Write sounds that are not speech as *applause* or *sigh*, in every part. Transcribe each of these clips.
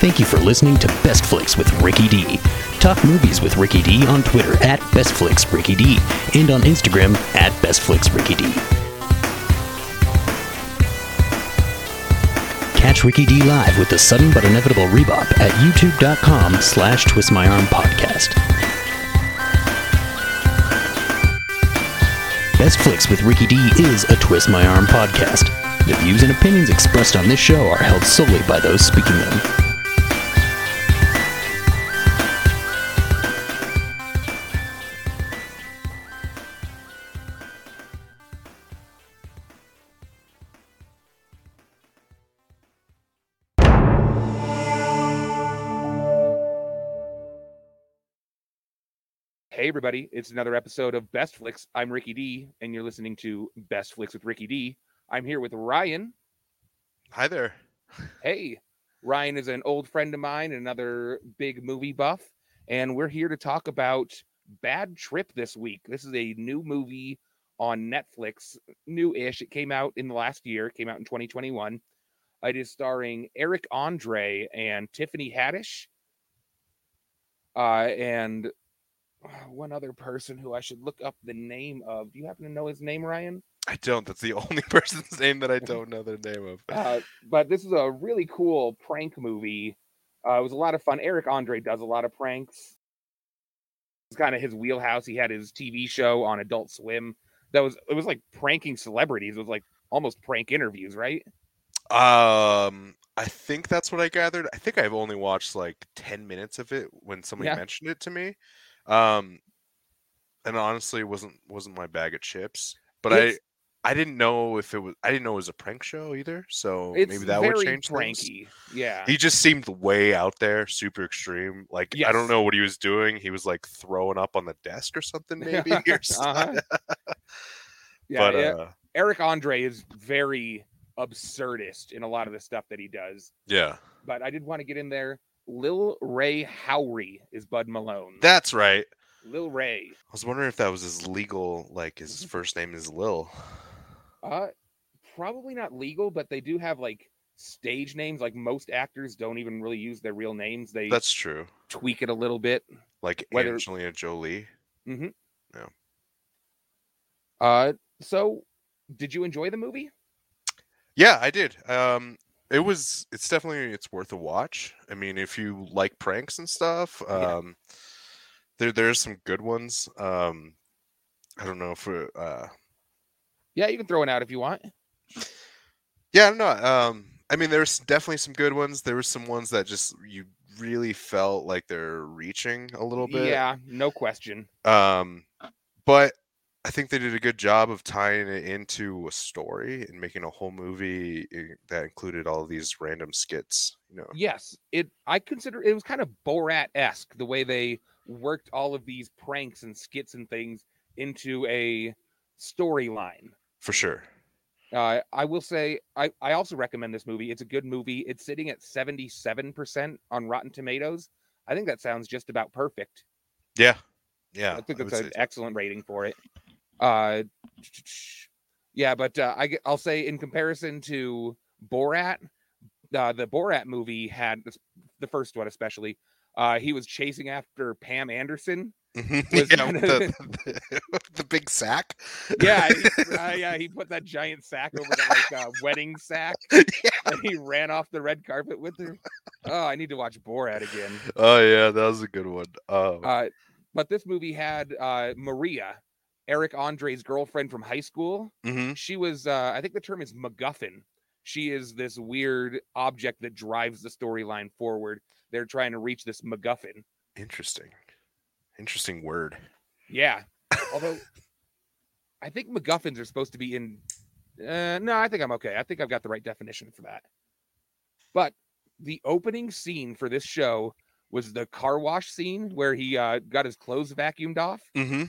Thank you for listening to Best Flicks with Ricky D. Talk movies with Ricky D on Twitter at Best Flicks Ricky D and on Instagram at Best Flicks Ricky D. Catch Ricky D live with the sudden but inevitable rebop at youtube.com slash twistmyarmpodcast. Best Flicks with Ricky D is a Twist My Arm podcast. The views and opinions expressed on this show are held solely by those speaking them. Everybody, it's another episode of Best Flicks. I'm Ricky D, and you're listening to Best Flicks with Ricky D. I'm here with Ryan. Hi there. Hey, Ryan is an old friend of mine, another big movie buff, and we're here to talk about Bad Trip this week. This is a new movie on Netflix, new ish. It came out in the last year, it came out in 2021. It is starring Eric Andre and Tiffany Haddish. Uh, and *sighs* one other person who I should look up the name of. Do you happen to know his name, Ryan? I don't. That's the *laughs* only person's name that I don't know the name of. *laughs* Uh, but this is a really cool prank movie. Uh, it was a lot of fun. Eric Andre does a lot of pranks. It's kind of his wheelhouse. He had his TV show on Adult Swim. That was it was like pranking celebrities. It was like almost prank interviews, right? Um, I think that's what I gathered. I think I've only watched like ten minutes of it when somebody Yeah. mentioned it to me. Um, and honestly, it wasn't wasn't my bag of chips. But It's- I I didn't know if it was. I didn't know it was a prank show either. So maybe that would change things. pranky. Yeah. He just seemed way out there, super extreme. Like I don't know what he was doing. He was like throwing up on the desk or something, *laughs* maybe. or something. Uh-huh. *laughs* Yeah, but yeah. uh, Eric Andre is very absurdist in a lot of the stuff that he does. yeah, But I did want to get in there. Lil Rel Howery is Bud Malone. that's right. Lil Ray. I was wondering if that was his legal, like Mm-hmm. his first name is Lil. Uh probably not legal, but they do have like stage names. Like most actors don't even really use their real names. They That's true. tweak it a little bit. Like Whether- Angelina Jolie. Mm-hmm. Yeah. Uh so did you enjoy the movie? Yeah, I did. Um, it was. It's definitely. It's worth a watch. I mean, if you like pranks and stuff, Yeah. um, there there's some good ones. Um, I don't know if it, uh, Yeah, you can throw it out if you want. Yeah, I don't know. Um, I mean, there's definitely some good ones. There were some ones that just you really felt like they're reaching a little bit. Yeah, no question. Um, but I think they did a good job of tying it into a story and making a whole movie that included all of these random skits. You know, Yes, it I consider it was kind of Borat-esque the way they worked all of these pranks and skits and things into a storyline. for sure. Uh, I will say I, I also recommend this movie. It's a good movie. It's sitting at 77% on Rotten Tomatoes. I think that sounds just about perfect. Yeah, yeah. I think that's an excellent rating for it. Uh, yeah, but uh, I, will say in comparison to Borat, uh, the Borat movie had the first one especially. Uh, he was chasing after Pam Anderson. Mhm, *laughs* was yeah, kinda- the, *laughs* the, *laughs* the big sack. Yeah, he, uh, yeah, he put that giant sack over the like uh, wedding sack. yeah. and he ran off the red carpet with her. Oh, I need to watch Borat again. Oh yeah, that was a good one. Um, Uh, but this movie had uh, Maria, Eric Andre's girlfriend from high school. mhm. She was, uh, I think the term is MacGuffin. She is this weird object that drives the storyline forward. They're trying to reach this MacGuffin. Interesting. Interesting word. Yeah. Although I think MacGuffins are supposed to be in. Uh, no, I think I'm okay. I think I've got the right definition for that. But the opening scene for this show was the car wash scene where he uh, got his clothes vacuumed off. Mm-hmm.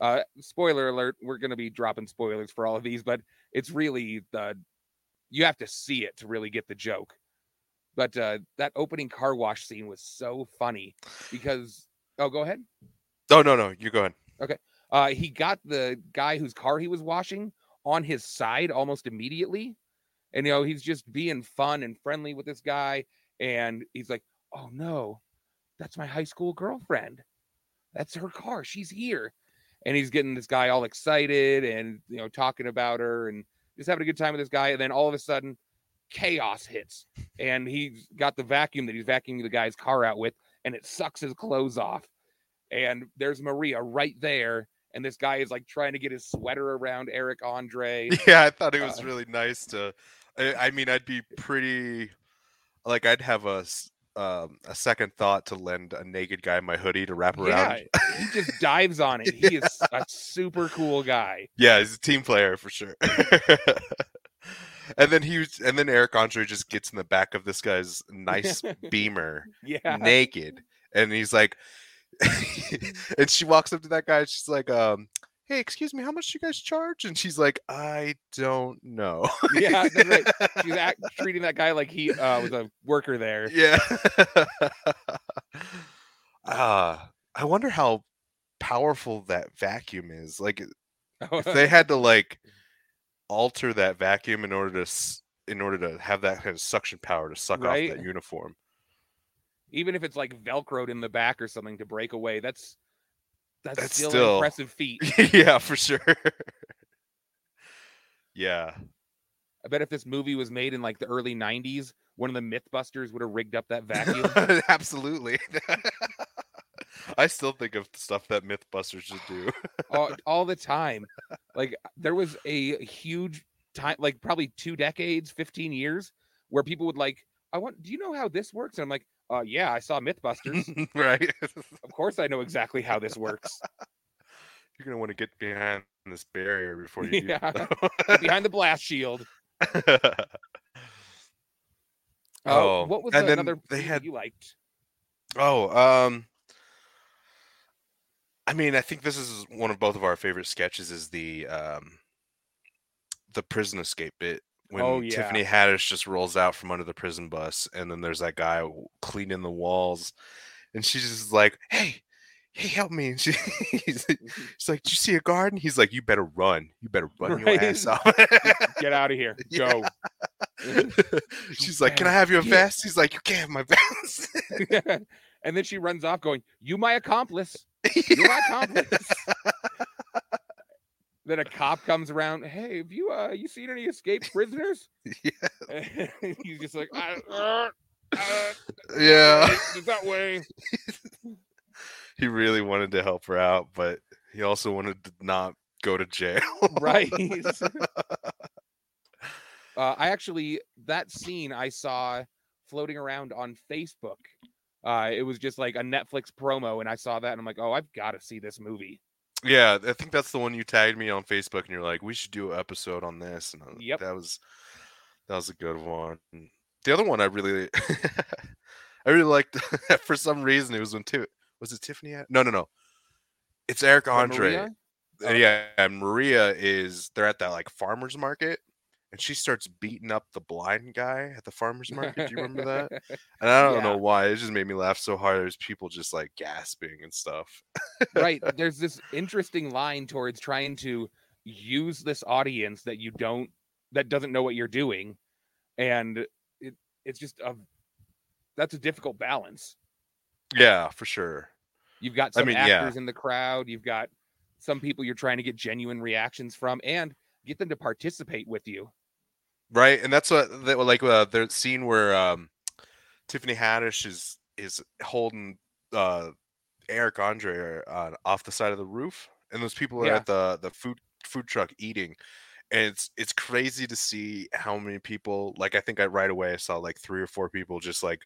Uh, spoiler alert: We're going to be dropping spoilers for all of these, but it's really the you have to see it to really get the joke. But uh, that opening car wash scene was so funny because oh, go ahead. No, no, no, you go ahead. Okay, uh, he got the guy whose car he was washing on his side almost immediately. And, you know, he's just being fun and friendly with this guy. And he's like, oh no, that's my high school girlfriend. That's her car. She's here. And he's getting this guy all excited and you know talking about her and just having a good time with this guy. And then all of a sudden, chaos hits, and he's got the vacuum that he's vacuuming the guy's car out with, and it sucks his clothes off. And there's Maria right there, and this guy is like trying to get his sweater around Eric Andre. *laughs* Yeah, I thought it was Uh, really nice to. I, I mean, I'd be pretty. Like, I'd have a um, a second thought to lend a naked guy my hoodie to wrap around. Yeah, he just dives on it. He is *laughs* a super cool guy. Yeah, he's a team player for sure. *laughs* and then he was, and then Eric Andre just gets in the back of this guy's nice *laughs* Beamer, Yeah. naked, and he's like, and she walks up to that guy. She's like, um. Hey, excuse me, how much do you guys charge? And she's like, I don't know. Yeah, *laughs* that's right. She's act, treating that guy like he uh, was a worker there. Yeah. *laughs* Ah, I wonder how powerful that vacuum is. Like, if they *laughs* had to like alter that vacuum in order to in order to have that kind of suction power to suck Right. off that uniform. Even if it's like velcroed in the back or something to break away, that's that's, That's still, still- an impressive feat. *laughs* yeah, for sure. yeah. I bet if this movie was made in like the early '90s, one of the MythBusters would have rigged up that vacuum. *laughs* Absolutely. *laughs* I still think of stuff that Mythbusters should do. all, all the time. Like there was a huge time, like probably two decades, 15 years, where people would like, I want, do you know how this works? And I'm like, uh, yeah, I saw Mythbusters. *laughs* right? *laughs* of course I know exactly how this works. You're gonna want to get behind this barrier before *laughs* you Yeah. Behind the blast shield. Uh, Oh, what was and then another they had- you liked? oh, um, I mean, I think this is one of both of our favorite sketches. Is the um, the prison escape bit Oh, when Oh, yeah. Tiffany Haddish just rolls out from under the prison bus, and then there's that guy cleaning the walls, and she's just like, "Hey, hey, help me!" And she, *laughs* he's, mm-hmm. she's like, "Do you see a garden?" He's like, "You better run! You better *laughs* run your ass off!" *laughs* Get out of here. Yeah. Go. She's like, "Can I have your vest?" He's like, "You can't have my vest." and then she runs off going, You my accomplice. You're my accomplice. Then a cop comes around. Hey, have you uh you seen any escaped prisoners? *laughs* Yeah. And *laughs* he's just like, uh, uh, yeah. that way. *laughs* he really wanted to help her out, but he also wanted to not go to jail. Right. uh, I actually that scene I saw floating around on Facebook. Uh, it was just like a Netflix promo, and I saw that, and I'm like, "Oh, I've got to see this movie." Yeah, I think that's the one you tagged me on Facebook, and you're like, "We should do an episode on this." And was- Yep. that was that was a good one. The other one I really, *laughs* I really liked. *laughs* for some reason, it was when Ti- was it Tiffany? Had- No, no, no. It's Eric Oh, Andre. Maria? Uh, yeah, and Maria is they're at that like farmers market, and she starts beating up the blind guy at the farmers market. Do you remember that? *laughs* And I don't Yeah. know why. It just made me laugh so hard. There's people just like gasping and stuff. right. *laughs* There's this interesting line towards trying to use this audience that you don't that doesn't know what you're doing, and it it's just a that's a difficult balance. Yeah, for sure. You've got I some mean, yeah. actors in the crowd. You've got some people you're trying to get genuine reactions from, and get them to participate with you. Right, and that's what that like uh, the scene where um, Tiffany Haddish is is holding uh, Eric Andre uh, off the side of the roof, and those people are Yeah. at the the food food truck eating, and it's it's crazy to see how many people like I think I right away I saw like three or four people just like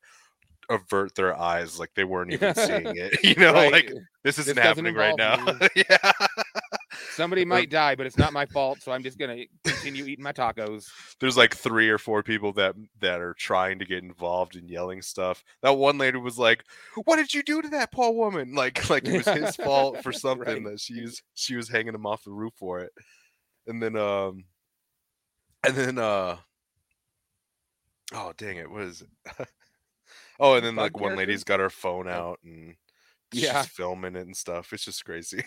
avert their eyes like they weren't even *laughs* seeing it. *laughs* You know, Right. like this isn't This happening right now. *laughs* yeah. Somebody might die, but it's not my fault, so I'm just gonna continue eating my tacos. there's like three or four people that that are trying to get involved in yelling stuff. That one lady was like, "What did you do to that poor woman?" *laughs* Like like it was his *laughs* fault for something Right. that she was she was hanging him off the roof for it. And then um and then uh oh dang it, what is it? *laughs* oh, and then like one lady's got her phone Oh. out and Yeah. filming it and stuff. It's just crazy.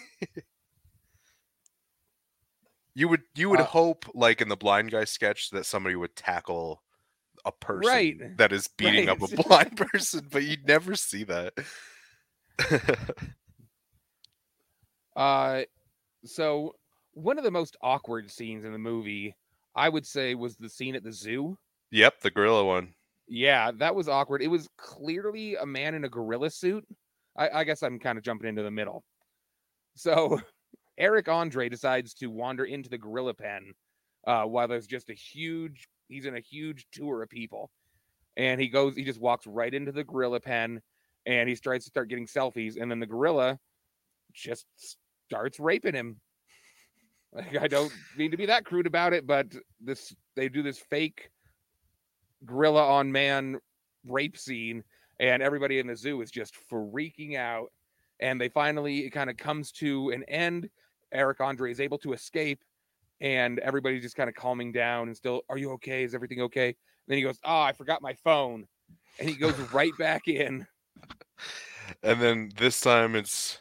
You would you would Uh, hope like in the blind guy sketch that somebody would tackle a person Right, that is beating up a *laughs* blind person, but you'd never see that. *laughs* Uh, so one of the most awkward scenes in the movie, I would say, was the scene at the zoo. yep, the gorilla one. Yeah, that was awkward. It was clearly a man in a gorilla suit. I, I guess I'm kind of jumping into the middle. So Eric Andre decides to wander into the gorilla pen uh, while there's just a huge, he's in a huge tour of people. And he goes, he just walks right into the gorilla pen and he tries to start getting selfies. And then the gorilla just starts raping him. *laughs* Like, I don't mean to be that crude about it, but this they do this fake gorilla on man rape scene, and everybody in the zoo is just freaking out. And they finally, it kind of comes to an end. Eric Andre is able to escape, and everybody's just kind of calming down and still, are you okay? Is everything okay? then he goes, oh, I forgot my phone. And he goes right back in. *laughs* And then this time it's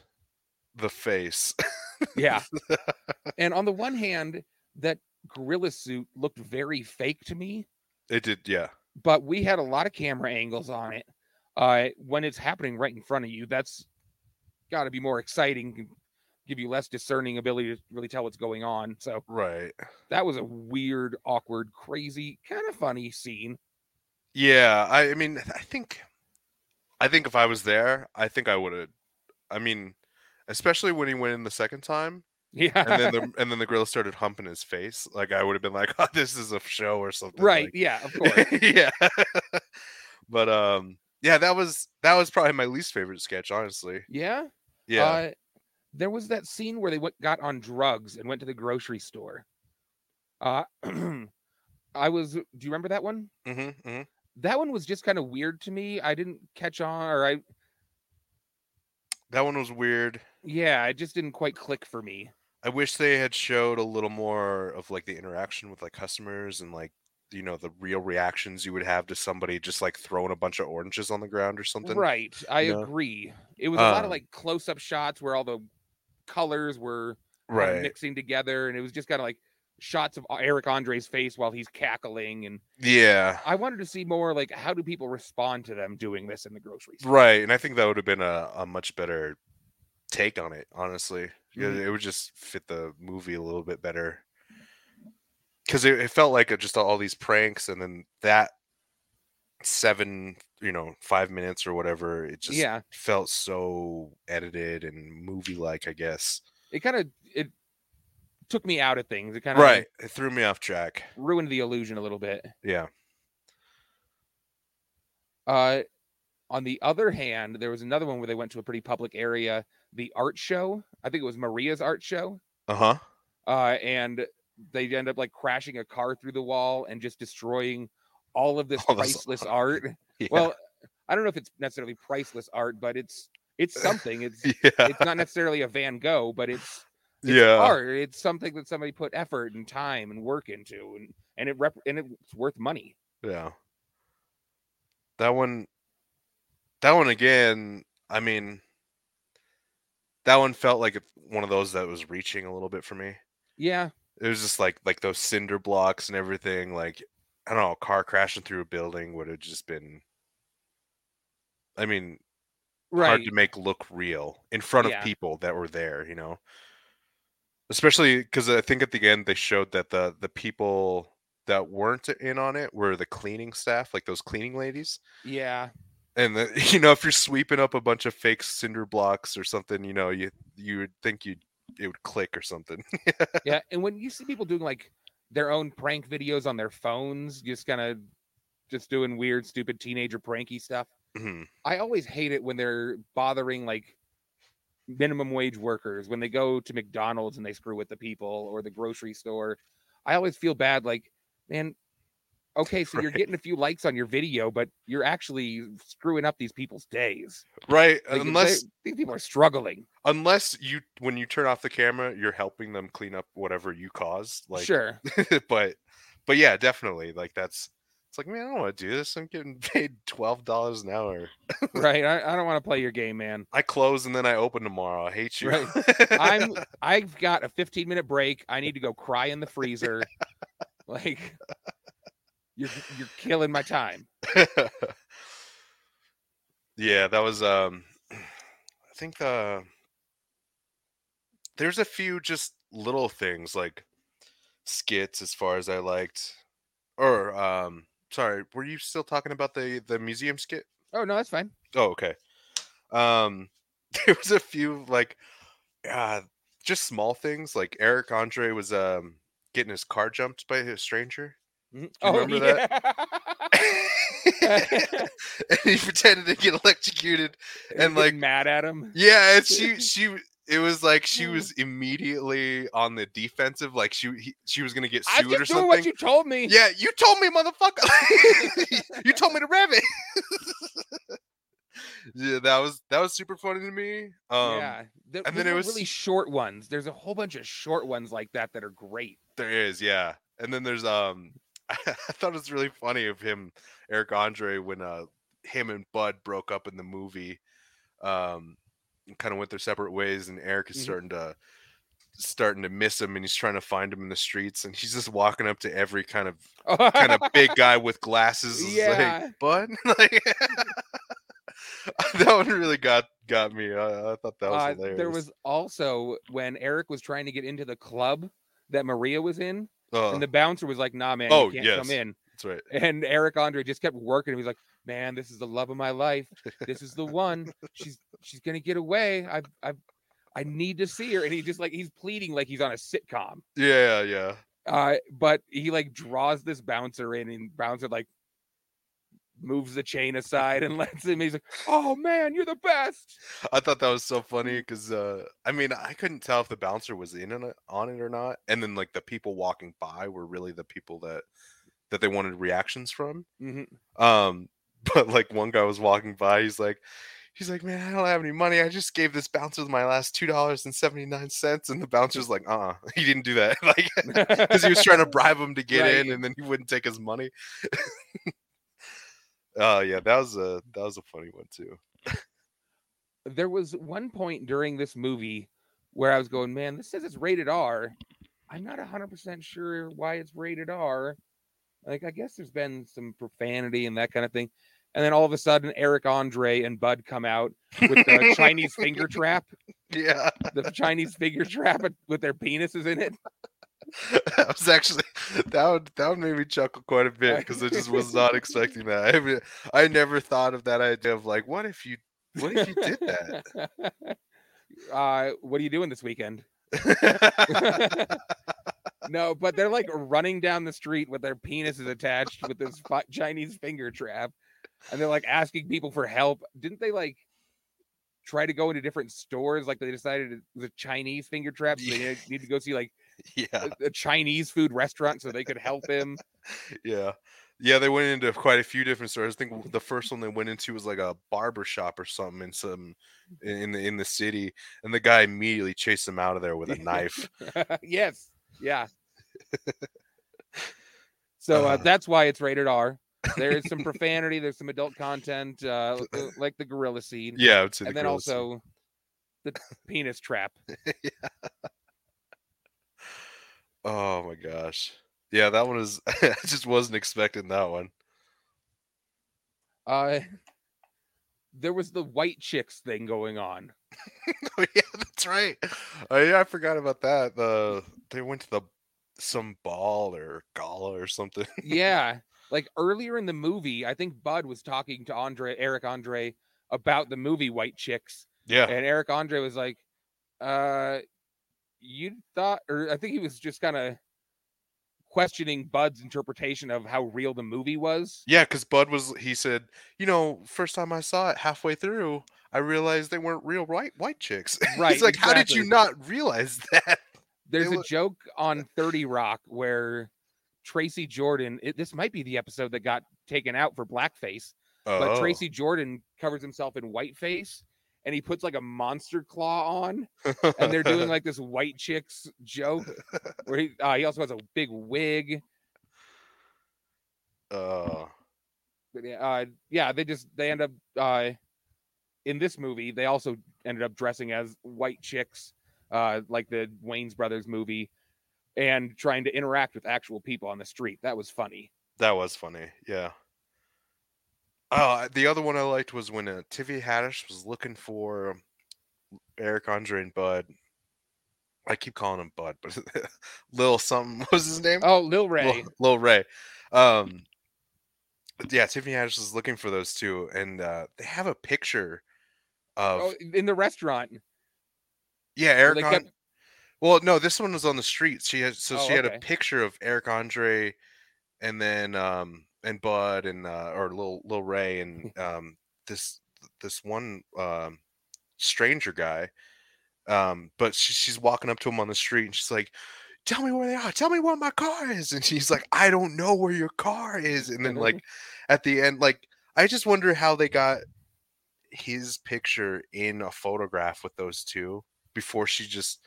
the face. Yeah. *laughs* and on the one hand, that gorilla suit looked very fake to me, It did, yeah. but we had a lot of camera angles on it. Uh, when it's happening right in front of you, that's got to be more exciting, and give you less discerning ability to really tell what's going on. So Right. that was a weird, awkward, crazy, kind of funny scene. Yeah, I, I mean, I think, I think if I was there, I think I would have. I mean, especially when he went in the second time, Yeah. and then the and then the gorilla started humping his face. Like I would have been like, *laughs* "Oh, this is a show or something." right. like- Yeah. Of course. *laughs* yeah. but um, yeah, that was that was probably my least favorite sketch, honestly. yeah. Yeah. Uh, there was that scene where they went, got on drugs and went to the grocery store. Uh, *clears throat* I was. Do you remember that one? hmm hmm That one was just kind of weird to me. I didn't catch on, or I, That one was weird. yeah, it just didn't quite click for me. I wish they had showed a little more of like the interaction with like customers and like you know the real reactions you would have to somebody just like throwing a bunch of oranges on the ground or something. Right. I you know? agree. It was a lot of Um, like close up shots where all the colors were uh, kinda mixing together, and it was just kind of like shots of uh, Eric Andre's face while he's cackling. And Yeah. I wanted to see more like how do people respond to them doing this in the grocery store? Right. And I think that would have been a, a much better take on it, honestly. Mhm. It would just fit the movie a little bit better. Because it, it felt like a, just all these pranks, and then that seven, you know, five minutes or whatever, it just Yeah. felt so edited and movie like, I guess. It kind of it took me out of things. It kind of Right. It threw me off track. ruined the illusion a little bit. Yeah. Uh, on the other hand, there was another one where they went to a pretty public area, the art show. I think it was Maria's art show. Uh huh. Uh, and they end up like crashing a car through the wall and just destroying all of this All this priceless art. Yeah. Well, I don't know if it's necessarily priceless art, but it's it's something. *laughs* It's yeah. it's not necessarily a Van Gogh, but it's it's yeah. art. It's something that somebody put effort and time and work into, and and it rep- and it's worth money. Yeah. That one that one again, I mean that one felt like one of those that was reaching a little bit for me. Yeah, It was just like like those cinder blocks and everything like I don't know, a car crashing through a building would have just been I mean, right. hard to make look real in front Yeah. of people that were there, you know. Especially because I think at the end they showed that the the people that weren't in on it were the cleaning staff, like those cleaning ladies. Yeah, And the, *laughs* you know, if you're sweeping up a bunch of fake cinder blocks or something, you know, you you would think you it would click or something. *laughs* yeah. And when you see people doing like their own prank videos on their phones, just kind of just doing weird, stupid teenager pranky stuff, Mhm. I always hate it when they're bothering like minimum wage workers when they go to McDonald's and they screw with the people or the grocery store. I always feel bad, like, man. *laughs* Okay, so you're getting a few likes on your video, but you're actually screwing up these people's days. right? Like, they- unless these people are struggling. unless you when you turn off the camera, you're helping them clean up whatever you caused. Like sure, *laughs* but but yeah, definitely. Like that's it's like, man, I don't want to do this. I'm getting *laughs* paid twelve dollars an hour. *laughs* right? I, I don't want to play your game, man. I close and then I open tomorrow. I hate you. Right. I'm *laughs* I've got a 15 minute break. I need to go cry in the freezer. like You're you're killing my time. yeah, that was um *clears throat* I think the there's a few just little things like skits as far as I liked. Or um sorry, were you still talking about the the museum skit? Oh no, that's fine. Oh, okay. Um *laughs* there was a few like uh just small things like Eric Andre was um getting his car jumped by a stranger. Mhm. you remember that? *laughs* and he pretended to get electrocuted *laughs* and like mad at him. yeah and she she it was like she was immediately on the defensive like she he, she was gonna get I'm sued or just doing what you told me. yeah you told me motherfucker *laughs* you told me to rev it *laughs* yeah that was that was super funny to me um yeah. There, and then it was- really short ones. There's a whole bunch of short ones like that that are great. There is, yeah. And then there's um *laughs* I thought it was really funny of him, Eric Andre, when uh him and Bud broke up in the movie, um kind of went their separate ways and Eric is Mhm. starting to starting to miss him and he's trying to find him in the streets and he's just walking up to every kind of kind of big guy with glasses *laughs* Yeah. *laughs* like bud *laughs* like that one really got got me i, I thought that was Uh, hilarious there was also when Eric was trying to get into the club that Maria was in, uh, and the bouncer was like, "Nah, man, oh, you can't come in." That's right And Eric Andre just kept working. He was like, "Man, this is the love of my life. This is the one. She's she's gonna get away. I I I need to see her." And he just like he's pleading like he's on a sitcom. yeah yeah Uh, but he like draws this bouncer in, and bouncer like moves the chain aside and *laughs* lets him. He's like, "Oh man, you're the best." I thought that was so funny Mm. because uh, I mean I couldn't tell if the bouncer was in it, on it or not, and then like the people walking by were really the people that that they wanted reactions from. Mhm. Um, *laughs* but like one guy was walking by, he's like, he's like, man, I don't have any money. I just gave this bouncer my last two dollars and seventy nine cents, and the bouncer's like, uh, uh *laughs* he didn't do that, *laughs* like because he was trying to bribe him to get in, and then he wouldn't take his money. Oh yeah, that was a that was a funny one too. there was one point during this movie where I was going, man, this says it's rated R. I'm not 100% sure why it's rated R. Like, I guess there's been some profanity and that kind of thing. And then all of a sudden, Eric Andre and Bud come out with the Chinese finger trap, *laughs* Yeah. the Chinese finger trap with their penises in it. *laughs* that was actually that would that would make me chuckle quite a bit because I just was not *laughs* expecting that. I mean, I never thought of that idea of like, what if you what if you did that? uh, what are you doing this weekend? No, but they're like running down the street with their penises attached with this Chinese finger trap, and they're like asking people for help. Didn't they like try to go into different stores? Like they decided it was a Chinese finger trap, so they Yeah. need to go see like yeah, a, a Chinese food restaurant so they could help him. yeah, yeah. They went into quite a few different stores. I think the first one they went into was like a barber shop or something in some in the in the city, and the guy immediately chased them out of there with a knife. *laughs* yes, yeah. *laughs* So uh, Uh. that's why it's rated R. There is some *laughs* profanity. There's some adult content, uh, *laughs* like the gorilla scene. Yeah, say the and then gorilla scene. also the penis trap. yeah. Oh my gosh. Yeah, that one is I just wasn't expecting that one. Uh, there was the white chicks thing going on. *laughs* Oh yeah, that's right. Oh yeah, I forgot about that. The they went to the some ball or gala or something. *laughs* Yeah, like earlier in the movie, I think Bud was talking to Andre, Eric Andre, about the movie White Chicks, Yeah. and Eric Andre was like, "Uh, you thought?" Or I think he was just kind of questioning Bud's interpretation of how real the movie was. Yeah, because Bud was he said, you know, first time I saw it halfway through, I realized they weren't real white white chicks. *laughs* Right, He's like, how did you not realize *laughs* that? There's a look- joke on 30 Rock where Tracy Jordan, it, this might be the episode that got taken out for blackface, but Oh. Tracy Jordan covers himself in whiteface and he puts like a monster claw on and they're doing *laughs* like this white chicks joke where he, uh, he also has a big wig. uh, But yeah, uh, yeah, they just, they end up, uh, in this movie, they also ended up dressing as white chicks, uh, like the Wayans Brothers movie, and trying to interact with actual people on the street. That was funny. That was funny. Yeah. Oh, the other one I liked was when uh, Tiffany Haddish was looking for Eric Andre and Bud. I keep calling him Bud, but *laughs* Lil something *laughs* what was his name? Oh, Lil Ray. Lil, Lil Ray. Um, yeah, Tiffany Haddish is looking for those two, and uh, they have a picture of Oh, in the restaurant. yeah Eric. they An- kept- Well, no, this one was on the street. She had so Oh, she had okay. a picture of Eric Andre, and then um and Bud and uh, or little little Ray and *laughs* um this this one um stranger guy. Um, but she, she's walking up to him on the street and she's like, "Tell me where they are. Tell me where my car is." And she's like, "I don't know where your car is." And then like *laughs* at the end, like I just wonder how they got his picture in a photograph with those two before she just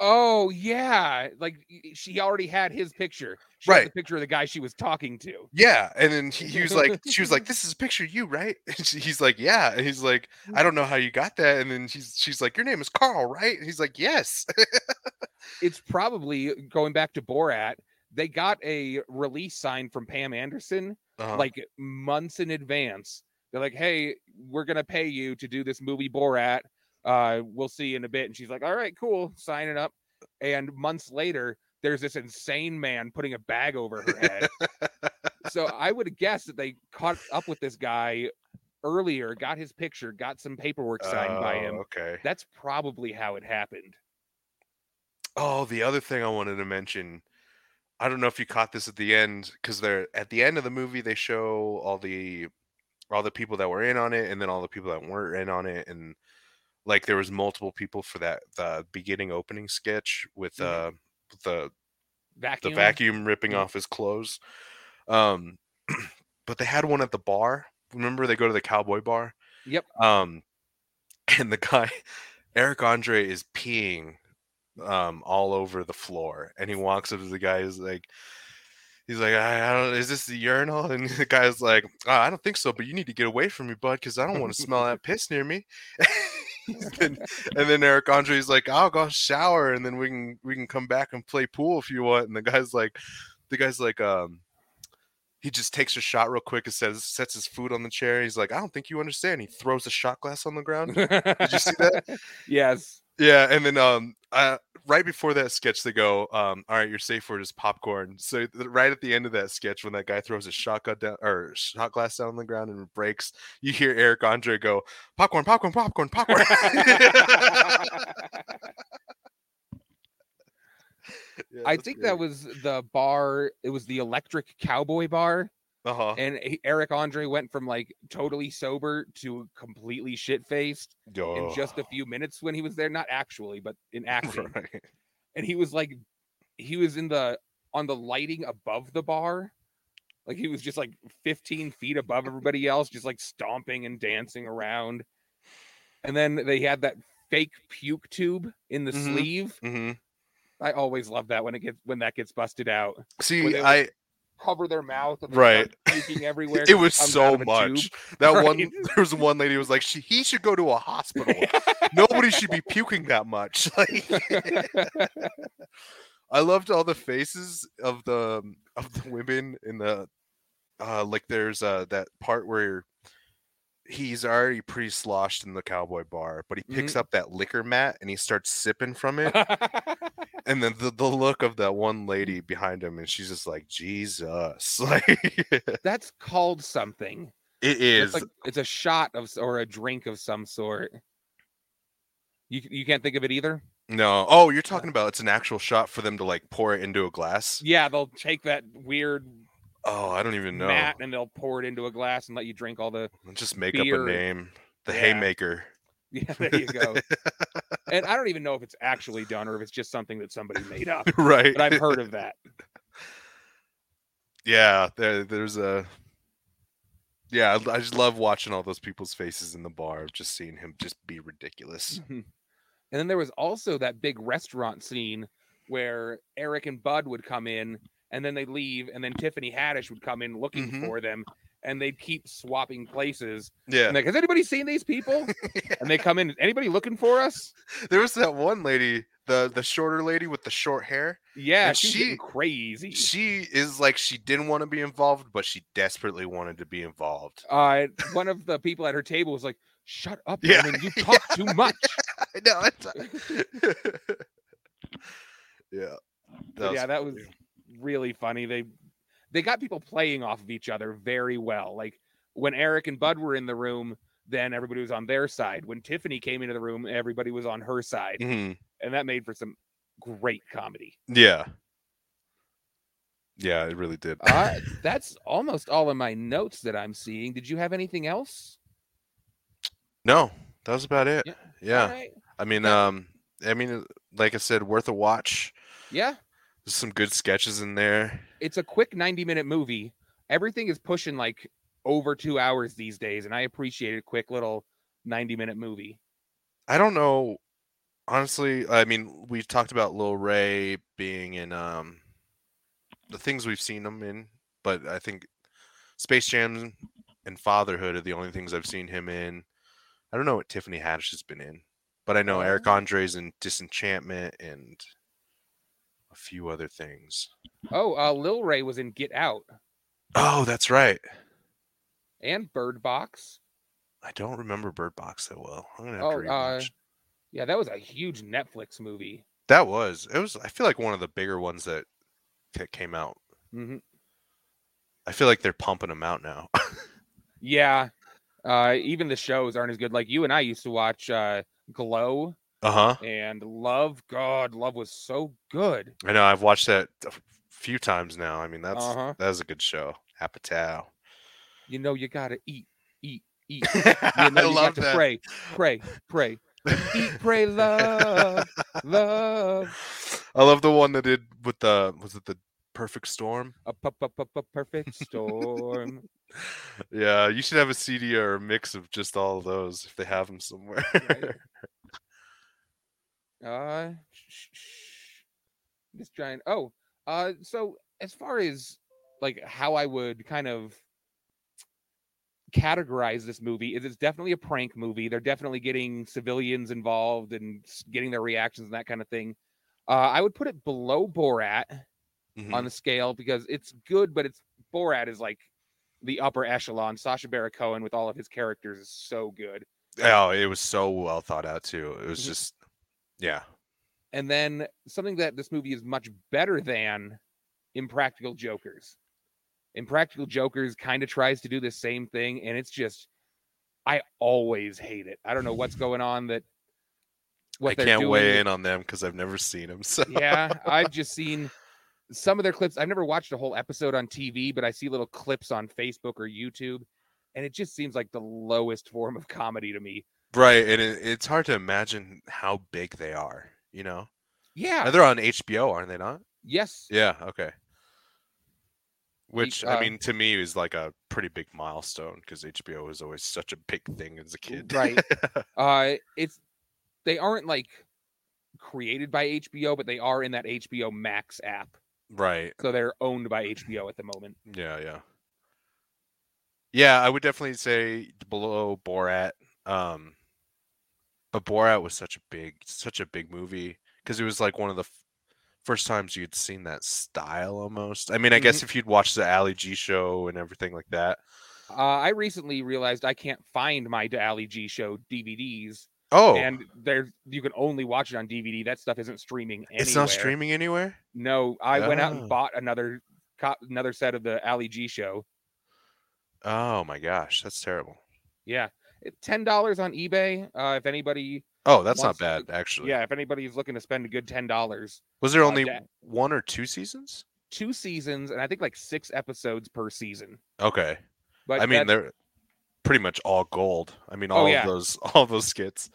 Oh yeah, like she already had his picture. She had Right. the picture of the guy she was talking to. Yeah, and then he, he was like, she was like, *laughs* "This is a picture of you, right?" *laughs* And she, he's like, "Yeah," and he's like, "I don't know how you got that." And then she's she's like, "Your name is Carl, right?" And he's like, "Yes." *laughs* It's probably going back to Borat. They got a release sign from Pam Anderson Uh-huh. like months in advance. They're like, "Hey, we're gonna pay you to do this movie Borat. Uh, we'll see in a bit." And she's like, "All right, cool, sign it up." And months later, there's this insane man putting a bag over her head. so I would guess that they caught up with this guy earlier, got his picture, got some paperwork signed by Oh, him. Okay. That's probably how it happened. Oh, the other thing I wanted to mention, I don't know if you caught this at the end because they're at the end of the movie they show all the all the people that were in on it and then all the people that weren't in on it and like there was multiple people for that the beginning opening sketch with Mhm. uh the Vacuum. the vacuum ripping Mhm. off his clothes. Um, *clears throat* but they had one at the bar. Remember, they go to the cowboy bar. Yep. Um, *laughs* and the guy, Eric Andre, is peeing um all over the floor, and he walks up to the guy. He's like. He's like, I, I don't. Is this the urinal? *laughs* And the guy's like, "Oh, I don't think so. But you need to get away from me, bud, because I don't want to smell that *laughs* piss near me. *laughs* and, and then Eric Andre's like, I'll go shower, and then we can we can come back and play pool if you want. And the guy's like, the guy's like, um, he just takes a shot real quick and says, sets his food on the chair. He's like, I don't think you understand. He throws a shot glass on the ground. Did you see that? *laughs* Yes. yeah, and then um, uh, right before that sketch, they go, um, all right, your safe word is popcorn. So th- right at the end of that sketch, when that guy throws a shotgun down or shot glass down on the ground and breaks, you hear Eric Andre go, popcorn, popcorn, popcorn, popcorn. *laughs* *laughs* Yeah, I think great. that was the bar. It was the Electric Cowboy Bar, uh-huh. and Eric Andre went from like totally sober to completely shit faced in just a few minutes when he was there. Not actually, but in *laughs* acting. right. And he was like, he was in the on the lighting above the bar. Like he was just like 15 feet above everybody else, just like stomping and dancing around. And then they had that fake puke tube in the Mhm. sleeve. hmm I always love that when it gets when that gets busted out. See, I Cover their mouth and Right. *laughs* everywhere. it was so much. tube. That *laughs* Right. one, *laughs* there was one lady who was like, she, he should go to a hospital. Nobody should be puking that much. Like, I loved all the faces of the of the women in the uh like there's uh that part where he's already pretty sloshed in the cowboy bar, but he picks Mhm. up that liquor mat and he starts sipping from it. *laughs* and then the, the look of that one lady behind him, and she's just like, Jesus. *laughs* Like That's called something. is. It's like it's a shot of or a drink of some sort. You you can't think of it either. no. Oh, you're talking about it's an actual shot for them to like pour it into a glass. Yeah, they'll take that weird Oh, I don't even know. mat and they'll pour it into a glass and let you drink all the. Just make beer. up a name. The Yeah. haymaker. *laughs* Yeah, there you go. *laughs* and I don't even know if it's actually done or if it's just something that somebody made up. *laughs* right. But I've heard of that. yeah, there, there's a. Yeah, I, I just love watching all those people's faces in the bar, of just seeing him just be ridiculous. Mhm. And then there was also that big restaurant scene where Eric and Bud would come in and then they leave, and then Tiffany Haddish would come in looking Mhm. for them, and they'd keep swapping places. Yeah, And like, has anybody seen these people? *laughs* And they come in, anybody looking for us? there was that one lady the the shorter lady with the short hair. Yeah, And she- crazy. She is like she didn't want to be involved, but she desperately wanted to be involved. uh, one of the people at her table was like, "Shut up, Yeah, woman! You talk *laughs* too much." *laughs* I know. it's- yeah. But yeah, that was. Really funny. They they got people playing off of each other very well. Like when Eric and Bud were in the room, then everybody was on their side. When Tiffany came into the room, everybody was on her side, Mhm. and that made for some great comedy. Yeah. Yeah, it really did. Uh, that's almost all of my notes that I'm seeing. Did you have anything else? no, that was about it. Yeah. Yeah. Right. I mean, Yeah. um, I mean, like I said, worth a watch. Yeah, There's some good sketches in there. it's a quick 90 minute movie. Everything is pushing like over two hours these days, and I appreciate a quick little 90 minute movie. I don't know. Honestly, I mean, we talked about Lil Ray being in um the things we've seen him in, but I think Space Jam and Fatherhood are the only things I've seen him in. I don't know what Tiffany Haddish has been in, but I know Eric. Andre's in Disenchantment and a few other things. Oh, uh, Lil Ray was in Get Out Oh, that's right. and Bird Box. I don't remember Bird Box that well. I'm gonna have Oh, to uh, rewatch. Yeah, that was a huge Netflix movie. that was it was. I feel like one of the bigger ones that that came out. hmm I feel like they're pumping them out now. *laughs* Yeah, uh, even the shows aren't as good. Like you and I used to watch uh, Glow uh huh. and Love. God, Love was so good. I know. I've watched that a few times now. I mean, that's Uh-huh. that was a good show. Apatow. You know, you gotta eat, eat, *laughs* eat. I You know, you love that. pray, pray, pray. Eat, pray, love, love. *laughs* I love the one that did with the was it the perfect storm? A pu- pu- pu- perfect storm. *laughs* Yeah, you should have a CD or a mix of just all of those if they have them somewhere. Right. Uh, just trying. Oh, uh, so as far as like how I would kind of categorize this movie is it's definitely a prank movie. They're definitely getting civilians involved and getting their reactions and that kind of thing. Uh, I would put it below Borat Mhm. on the scale because it's good, but it's Borat is like the upper echelon. Sacha Baron Cohen with all of his characters is so good. Oh, it was so well thought out too. It was Mhm. just, yeah, And then something that this movie is much better than Impractical Jokers. Impractical Jokers kind of tries to do the same thing, and it's just, I always hate it. I don't know what's going on that. What I can't doing weigh in on them because I've never seen them. *laughs* So yeah, I've just seen some of their clips. I've never watched a whole episode on TV, but I see little clips on Facebook or YouTube, and it just seems like the lowest form of comedy to me. Right, and it, it's hard to imagine how big they are. You know, Yeah. they're on HBO, aren't they not? Yes. Yeah. Okay. Which I uh, mean, to me, is like a pretty big milestone because HBO was always such a big thing as a kid. Right. *laughs* Uh, it's they aren't like created by HBO, but they are in that HBO Max app, right. so they're owned by HBO at the moment. Yeah. Yeah. Yeah, I would definitely say below Borat. Um, but Borat was such a big, such a big movie because it was like one of the f- first times you'd seen that style almost. I mean, I guess if you'd watched the Ali G show and everything like that. Uh, I recently realized I can't find my Ali G show DVDs, Oh, and there's you can only watch it on DVD. That stuff isn't streaming anywhere. it's not streaming anywhere. No, I went out Oh. and bought another another set of the Ali G show. Oh my gosh, that's terrible. Yeah, ten dollars on eBay. Uh, if anybody, Oh, that's not Wants to- bad actually. yeah, if anybody's looking to spend a good ten dollars, Was there Uh, only da- one or two seasons? two seasons, and I think like six episodes per season. Okay. But I mean, they're pretty much all gold. I mean, Oh, all yeah. of those, *laughs* all those skits.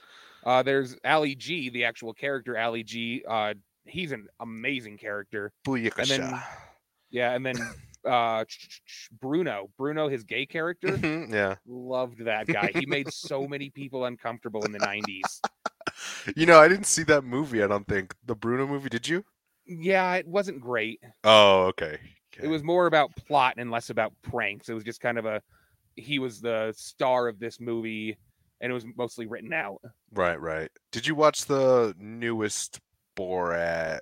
Uh, there's Ali G, the actual character Ali G. Uh, he's an amazing character. Booyakasha. Yeah, and then *laughs* uh, Bruno, Bruno, his gay character, Mhm, yeah. loved that guy. He made so many people uncomfortable in the '90s. *laughs* You know, I didn't see that movie. I don't think the Bruno movie. Did you? Yeah, it wasn't great. Oh, okay. It was more about plot and less about pranks. It was just kind of a he was the star of this movie, and it was mostly written out. right, right. Did you watch the newest Borat.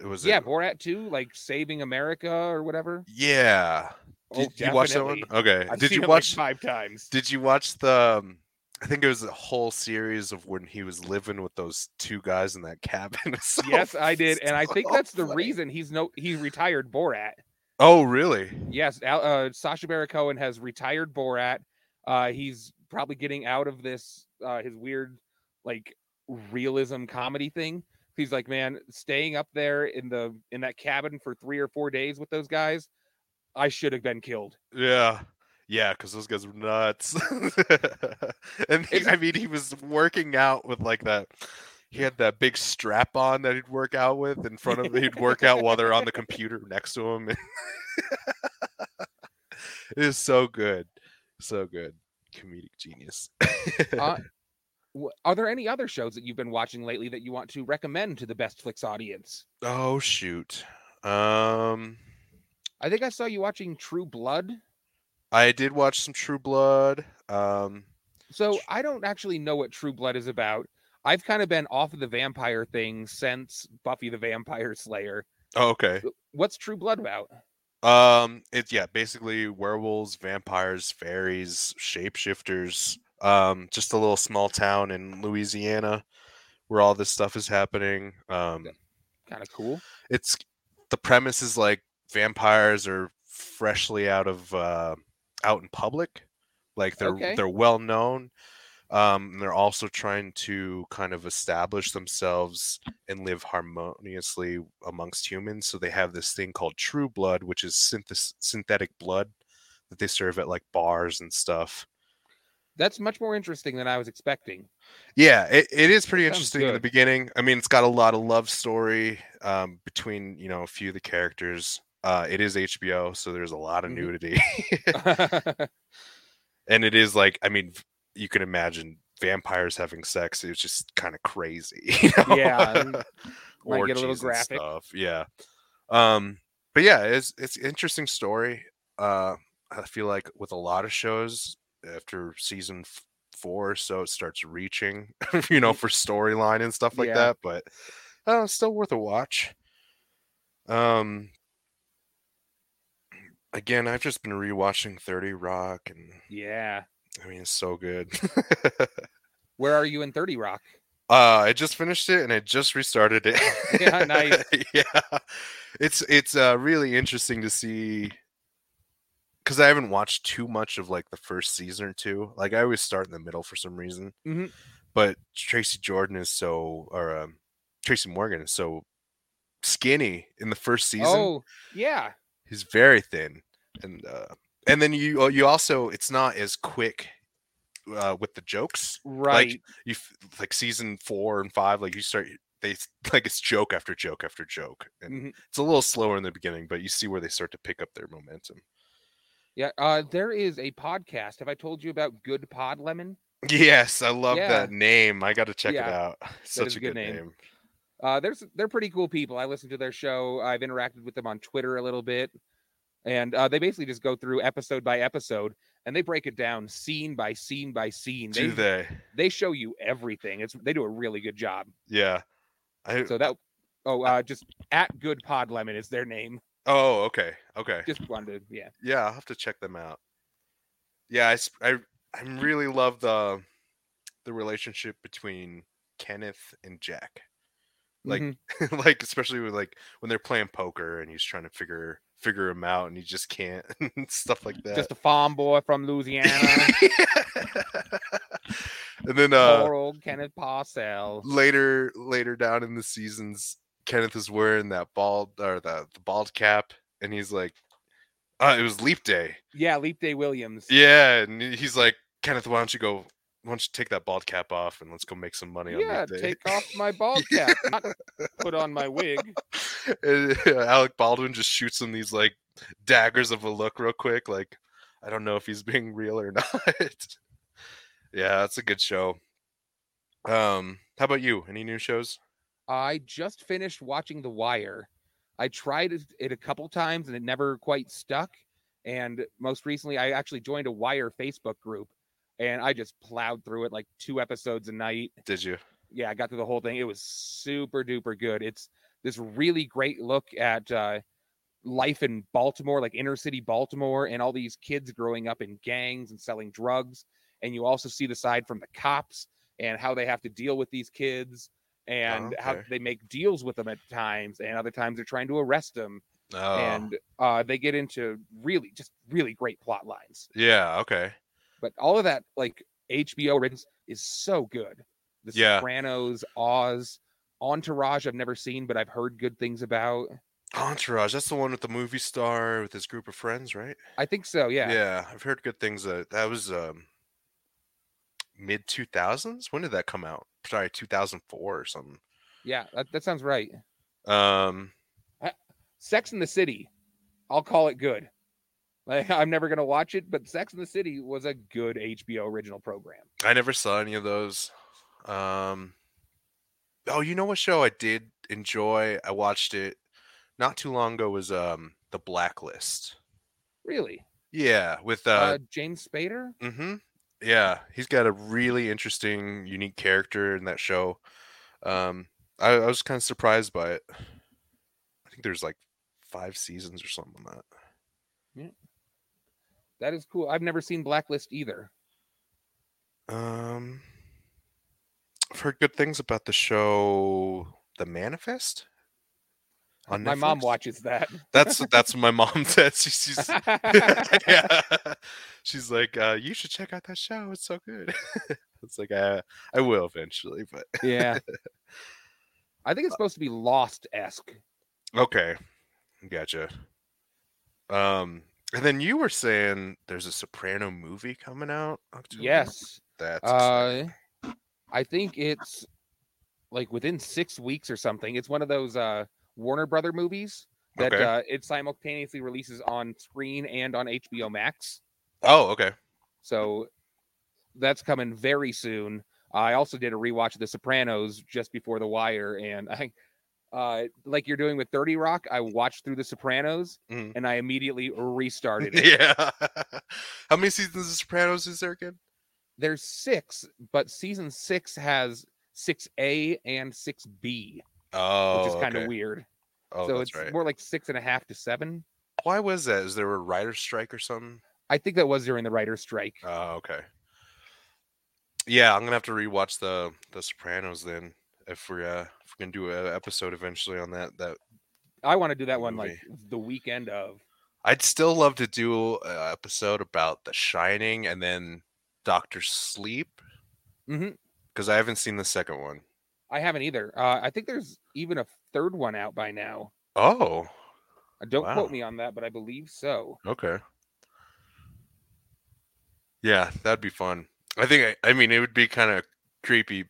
It was yeah, Borat 2, like Saving America or whatever. yeah. Oh, Did you watch that one? Okay. I've Did you watch? like five times? Did you watch the? Um, I think it was a whole series of when he was living with those two guys in that cabin. *laughs* So- yes, I *laughs* did, and I think so that's the funny. reason he's no he retired Borat. Oh, really? Yes, uh, Sacha Baron Cohen has retired Borat. Uh, he's probably getting out of this uh, his weird like realism comedy thing. He's like, man, staying up there in the in that cabin for three or four days with those guys, I should have been killed. Yeah. Yeah, because those guys were nuts. *laughs* and he- I mean, he was working out with like that. He had that big strap on that he'd work out with in front of. He'd work out while they're on the computer next to him. *laughs* it is so good, so good, comedic genius. Uh, *laughs* are there any other shows that you've been watching lately that you want to recommend to the Best Flicks audience? oh shoot. Um, I think I saw you watching True Blood. I did watch some True Blood. Um, So I don't actually know what True Blood is about. I've kind of been off of the vampire thing since Buffy the Vampire Slayer. oh, okay. What's True Blood about? Um, it's yeah, basically werewolves, vampires, fairies, shapeshifters. Um, just a little small town in Louisiana where all this stuff is happening. Um, Kind of cool. it's the premise is like vampires are freshly out of uh, out in public, like they're Okay. they're well known. Um, and they're also trying to kind of establish themselves and live harmoniously amongst humans. So they have this thing called True Blood, which is synthes- synthetic blood that they serve at like bars and stuff. That's much more interesting than I was expecting. Yeah, it, it is pretty Sounds interesting in the beginning. I mean, it's got a lot of love story um, between you know a few of the characters. Uh, it is HBO, so there's a lot of Mhm. nudity, *laughs* *laughs* and it is like I mean, you can imagine vampires having sex. It's just kind of crazy. *laughs* You know? Yeah, might get a little graphic. Stuff. Yeah, um, but yeah, it's it's interesting story. Uh, I feel like with a lot of shows after season four, or so it starts reaching, *laughs* you know, for storyline and stuff like. Yeah. that. But uh, still worth a watch. Um, again, I've just been rewatching Thirty Rock, and yeah. I mean, it's so good. Where are you in 30 Rock? Uh, I just finished it and I just restarted it. *laughs* Yeah, nice. *laughs* yeah, it's it's uh really interesting to see because I haven't watched too much of like the first season or two. Like I always start in the middle for some reason. Mhm. But Tracy Jordan is so, or um, Tracy Morgan is so skinny in the first season. Oh, yeah. He's very thin, and uh, and then you you also it's not as quick uh, with the jokes Right. Like you like season four and five like you start they like it's joke after joke after joke and Mhm. it's a little slower in the beginning but you see where they start to pick up their momentum yeah. Uh, there is a podcast. Have I told you about Good Pod Lemon? yes i love Yeah. that name i gotta check it out *laughs* such a a good good name, name. Uh, there's they're pretty cool people. I listen to their show. I've interacted with them on Twitter a little bit, and uh, they basically just go through episode by episode and they break it down scene by scene by scene. do They they they show you everything. It's they do a really good job. yeah I, So that oh uh, just at Good Pod Lemon is their name. Oh okay okay Just to yeah yeah i'll have to check them out yeah i i, I really love the the relationship between kenneth and jack Like, Mhm. *laughs* like especially with like when they're playing poker and he's trying to figure figure him out and he just can't *laughs* and stuff like that. just a farm boy from Louisiana. *laughs* and then uh Poor old Kenneth Parcell. later later down in the seasons, Kenneth is wearing that bald or the, the bald cap and he's like uh it was leap day. Yeah, Leap Day Williams. Yeah, and he's like, Kenneth, why don't you go why don't you take that bald cap off and let's go make some money Yeah, on leap day. take off my *laughs* bald cap, not put on my wig. And, *laughs* Alec Baldwin just shoots him these like daggers of a look real quick. Like, I don't know if he's *laughs* being real or not. yeah, that's a good show. Um, how about you? Any new shows? I just finished watching The Wire. I tried it- a couple times and it never quite stuck. And most recently, I actually joined a Wire Facebook group and I just plowed through it like two episodes a night. Did you? Yeah, I got through the whole thing. It was super duper good. It's this really great look at uh, life in Baltimore, like inner city Baltimore, and all these kids growing up in gangs and selling drugs. And you also see the side from the cops and how they have to deal with these kids and how okay. they make deals with them at times, and other times they're trying to arrest them. Oh, And uh, they get into really, just really great plot lines. yeah. Okay. But all of that, like HBO written, is so good. The Yeah. Sopranos, Oz, Entourage, I've never seen, but I've heard good things about. Entourage. That's the one with the movie star with his group of friends, right? I think so. Yeah. Yeah, I've heard good things. Uh, that was um, mid two thousands. When did that come out? Sorry, two thousand four or something. Yeah. That, that sounds right. Um, Sex in the City, I'll call it good. *laughs* Like, I'm never gonna watch it, but Sex in the City was a good HBO original program. I never saw any of those. Um, oh, you know what show I did enjoy? I watched it not too long ago. Was um the Blacklist? Really, Yeah, with uh, uh, James Spader. mm-hmm. Yeah, he's got a really interesting, unique character in that show. Um, I, I was kind of surprised by it. I think there's like five seasons or something on that. Yeah, that is cool. I've never seen Blacklist either. Um, I've heard good things about the show, The Manifest. On My mom watches that. That's that's what my mom *laughs* said. She, she's *laughs* yeah. She's like, uh, you should check out that show. It's so good. *laughs* it's like, uh, I will eventually, but yeah. I think it's supposed to be Lost esque. okay, gotcha. Um, and then you were saying there's a Soprano movie coming out. October? Yes. that's. Uh, I think it's like within six weeks or something. It's one of those uh, Warner Brother movies that Okay. uh, it simultaneously releases on screen and on HBO Max. oh, okay. So that's coming very soon. I also did a rewatch of The Sopranos just before The Wire, and *laughs* I, uh, like you're doing with Thirty Rock, I watched through The Sopranos Mhm. and I immediately restarted *laughs* it. yeah. *laughs* How many seasons of Sopranos is there again? There's six, but season six has six A and six B, Oh, which is kind of okay. weird. Oh, so it's right. more like six and a half to seven. Why was that? Is there a writer's strike or something? I think that was during the writer's strike. Oh, okay. Yeah, I'm gonna have to rewatch the the Sopranos then if we're uh, if we're gonna do an episode eventually on that. That I want to do that one like the weekend of. I'd still love to do an episode about The Shining and then Doctor Sleep Mhm. because I haven't seen the second one. I haven't either. Uh, I think there's even a third one out by now. Oh, Uh, Don't Wow. quote me on that, but I believe so. okay. Yeah, that'd be fun. I think I, I mean it would be kind of creepy.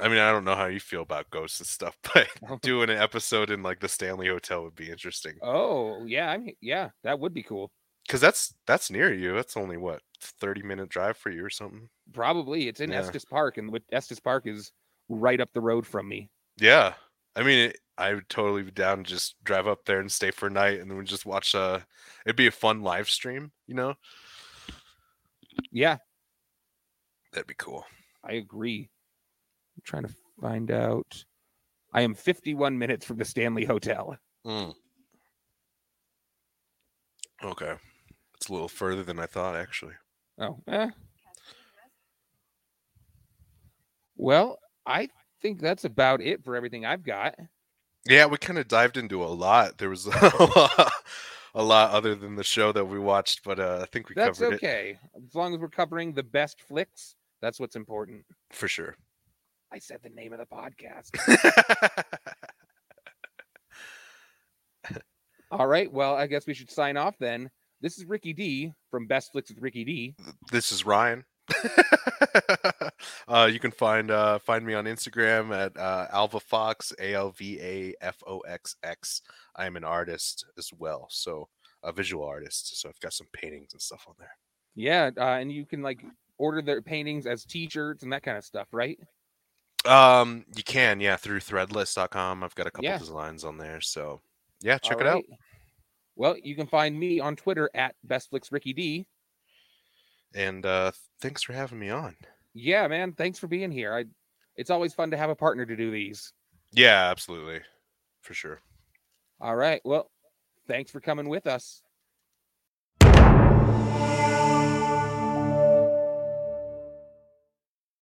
I mean, I don't know how you feel about ghosts and stuff, *laughs* but *laughs* doing an episode in like the Stanley Hotel would be interesting. Oh yeah, I mean, yeah, that would be cool. Because that's that's near you. That's only what thirty minute drive for you or something. Probably it's in Yeah. Estes Park, and with Estes Park is right up the road from me. Yeah, I mean, it, I would totally be down to just drive up there and stay for a night, and then we just watch. Uh, it'd be a fun live stream. You know, Yeah, that'd be cool. I agree. I'm trying to find out. I am 51 minutes from the Stanley Hotel. Mm. Okay, it's a little further than I thought, actually. Oh, eh. Well, I think that's about it for everything I've got. Yeah, we kind of dived into a lot. There was a *laughs* lot, a lot other than the show that we watched, but uh, I think we That's covered okay. As long as we're covering the best flicks, that's what's important. for sure. I said the name of the podcast. *laughs* All right. Well, I guess we should sign off then. This is Ricky D from Best Flicks with Ricky D. this is Ryan. *laughs* uh, you can find uh, find me on Instagram at uh, Alva Foxx, A L V A F O X X. I am an artist as well, so a visual artist. So I've got some paintings and stuff on there. Yeah, uh, and you can like order their paintings as T-shirts and that kind of stuff, right? Um, you can, yeah, through Threadless.com. I've got a couple Yeah. designs on there, so yeah, check All it out. Well, you can find me on Twitter at Best Flicks Ricky D. And uh, thanks for having me on. Yeah, man. Thanks for being here. I it's always fun to have a partner to do these. Yeah, absolutely. For sure. All right. Well, thanks for coming with us.